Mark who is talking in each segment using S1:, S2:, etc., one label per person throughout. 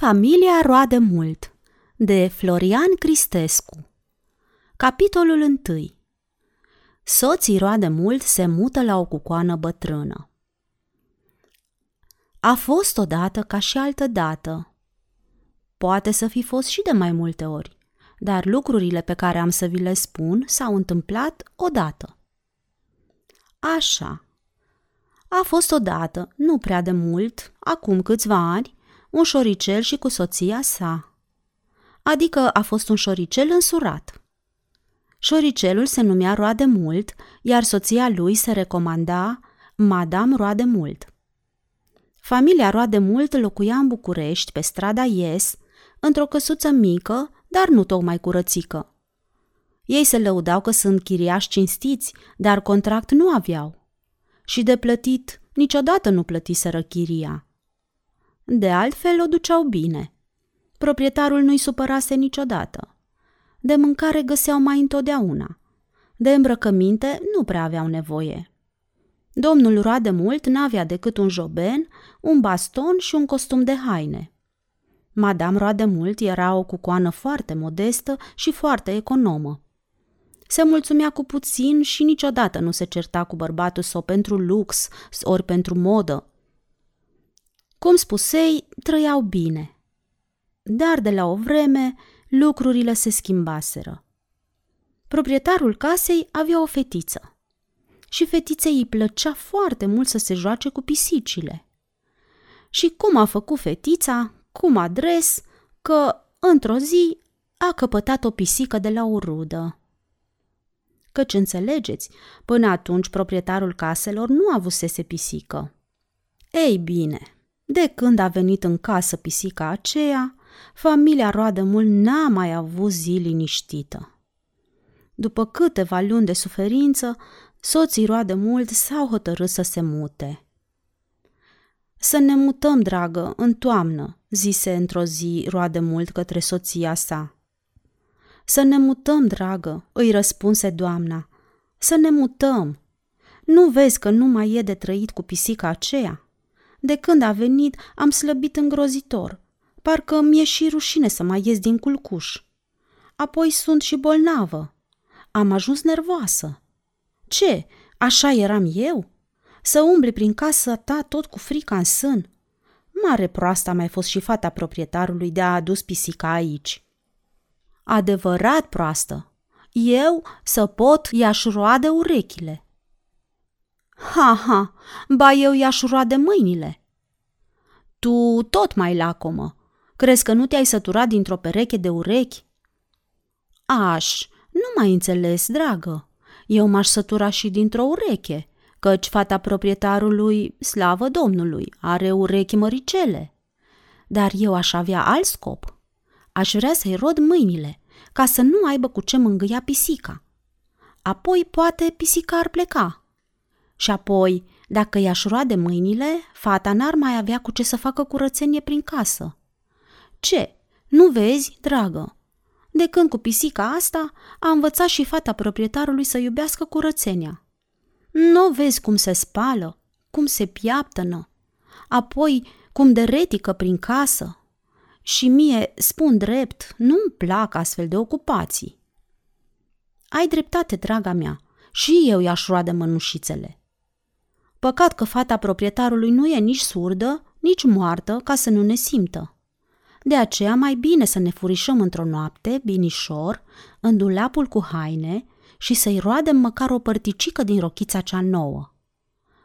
S1: Familia roade mult de Florian Cristescu Capitolul 1 Soții roade mult se mută la o cucoană bătrână. A fost odată ca și altă dată. Poate să fi fost și de mai multe ori, dar lucrurile pe care am să vi le spun s-au întâmplat odată. Așa. A fost odată, nu prea de mult, acum câțiva ani, un șoricel și cu soția sa. Adică a fost un șoricel însurat. Șoricelul se numea Roade Mult, iar soția lui se recomanda Madame Roade Mult. Familia Roade Mult locuia în București, pe strada Ies, într-o căsuță mică, dar nu tocmai curățică. Ei se lăudau că sunt chiriași cinstiți, dar contract nu aveau. Și de plătit niciodată nu plătiseră chiria. De altfel o duceau bine. Proprietarul nu-i supărase niciodată. De mâncare găseau mai întotdeauna. De îmbrăcăminte nu prea aveau nevoie. Domnul roade mult n-avea decât un joben, un baston și un costum de haine. Madame roade mult era o cucoană foarte modestă și foarte economă. Se mulțumea cu puțin și niciodată nu se certa cu bărbatul sau pentru lux ori pentru modă, cum spusei, trăiau bine. Dar de la o vreme lucrurile se schimbaseră. Proprietarul casei avea o fetiță și fetiței îi plăcea foarte mult să se joace cu pisicile. Și cum a făcut fetița, cum adres, că într-o zi a căpătat o pisică de la o rudă. Căci înțelegeți, până atunci proprietarul caselor nu avusese pisică. Ei bine, de când a venit în casă pisica aceea, familia roadă mult n-a mai avut zi liniștită. După câteva luni de suferință, soții roadă mult s-au hotărât să se mute. Să ne mutăm, dragă, în toamnă, zise într-o zi roade mult către soția sa. Să ne mutăm, dragă, îi răspunse doamna. Să ne mutăm. Nu vezi că nu mai e de trăit cu pisica aceea? De când a venit, am slăbit îngrozitor. Parcă mi-e și rușine să mai ies din culcuș. Apoi sunt și bolnavă. Am ajuns nervoasă. Ce, așa eram eu? Să umbli prin casa ta tot cu frica în sân? Mare proastă a mai fost și fata proprietarului de a adus pisica aici. Adevărat proastă. Eu să pot i-aș roade urechile. Ha, ha, ba eu i-aș de mâinile. Tu tot mai lacomă. Crezi că nu te-ai săturat dintr-o pereche de urechi? Aș, nu mai înțeles, dragă. Eu m-aș sătura și dintr-o ureche, căci fata proprietarului, slavă Domnului, are urechi măricele. Dar eu aș avea alt scop. Aș vrea să-i rod mâinile, ca să nu aibă cu ce mângâia pisica. Apoi, poate, pisica ar pleca, și apoi, dacă i-aș roade mâinile, fata n-ar mai avea cu ce să facă curățenie prin casă. Ce? Nu vezi, dragă? De când cu pisica asta, a învățat și fata proprietarului să iubească curățenia. Nu vezi cum se spală, cum se piaptănă, apoi cum deretică prin casă. Și mie, spun drept, nu-mi plac astfel de ocupații. Ai dreptate, draga mea, și eu i-aș roade mănușițele. Păcat că fata proprietarului nu e nici surdă, nici moartă, ca să nu ne simtă. De aceea mai bine să ne furișăm într-o noapte, binișor, în dulapul cu haine și să-i roadem măcar o părticică din rochița cea nouă.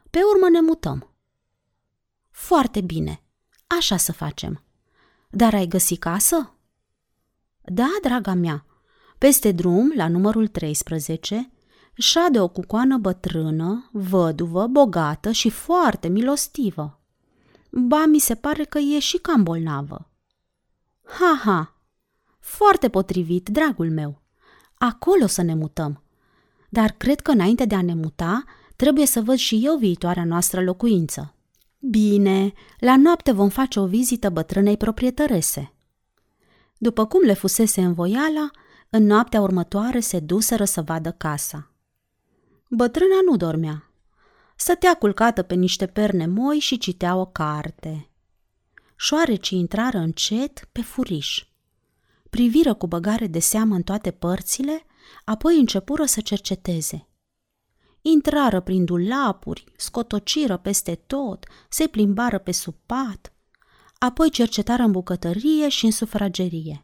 S1: Pe urmă ne mutăm. Foarte bine, așa să facem. Dar ai găsit casă? Da, draga mea, peste drum, la numărul 13, șade o cucoană bătrână, văduvă, bogată și foarte milostivă. Ba, mi se pare că e și cam bolnavă. Ha, ha! Foarte potrivit, dragul meu. Acolo să ne mutăm. Dar cred că înainte de a ne muta, trebuie să văd și eu viitoarea noastră locuință. Bine, la noapte vom face o vizită bătrânei proprietărese. După cum le fusese în voiala, în noaptea următoare se duseră să vadă casa. Bătrâna nu dormea. Stătea culcată pe niște perne moi și citea o carte. șoarecii intrară încet pe furiș. Priviră cu băgare de seamă în toate părțile, apoi începură să cerceteze. Intrară prin dulapuri, scotociră peste tot, se plimbară pe sub pat, apoi cercetară în bucătărie și în sufragerie.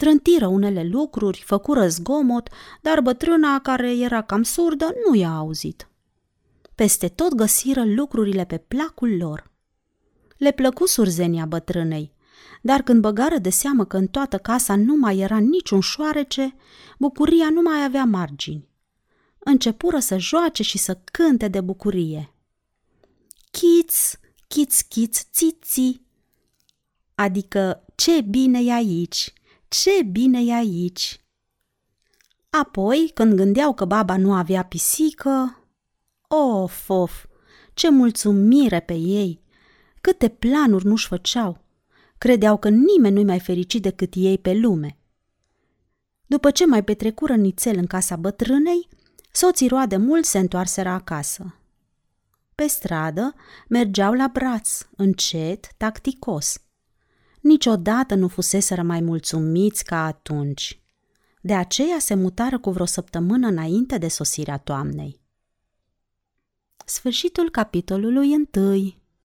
S1: Trântiră unele lucruri, făcură zgomot, dar bătrâna, care era cam surdă, nu i-a auzit. Peste tot găsiră lucrurile pe placul lor. Le plăcu surzenia bătrânei, dar când băgară de seamă că în toată casa nu mai era niciun șoarece, bucuria nu mai avea margini. Începură să joace și să cânte de bucurie. Chiț, chiț, chiț, țiți, adică ce bine e aici, ce bine e aici. Apoi, când gândeau că baba nu avea pisică, of, of, ce mulțumire pe ei! Câte planuri nu-și făceau! Credeau că nimeni nu-i mai fericit decât ei pe lume. După ce mai petrecură nițel în casa bătrânei, soții roade mult se întoarseră acasă. Pe stradă mergeau la braț, încet, tacticos. Niciodată nu fuseseră mai mulțumiți ca atunci. De aceea se mutară cu vreo săptămână înainte de sosirea toamnei. Sfârșitul capitolului întâi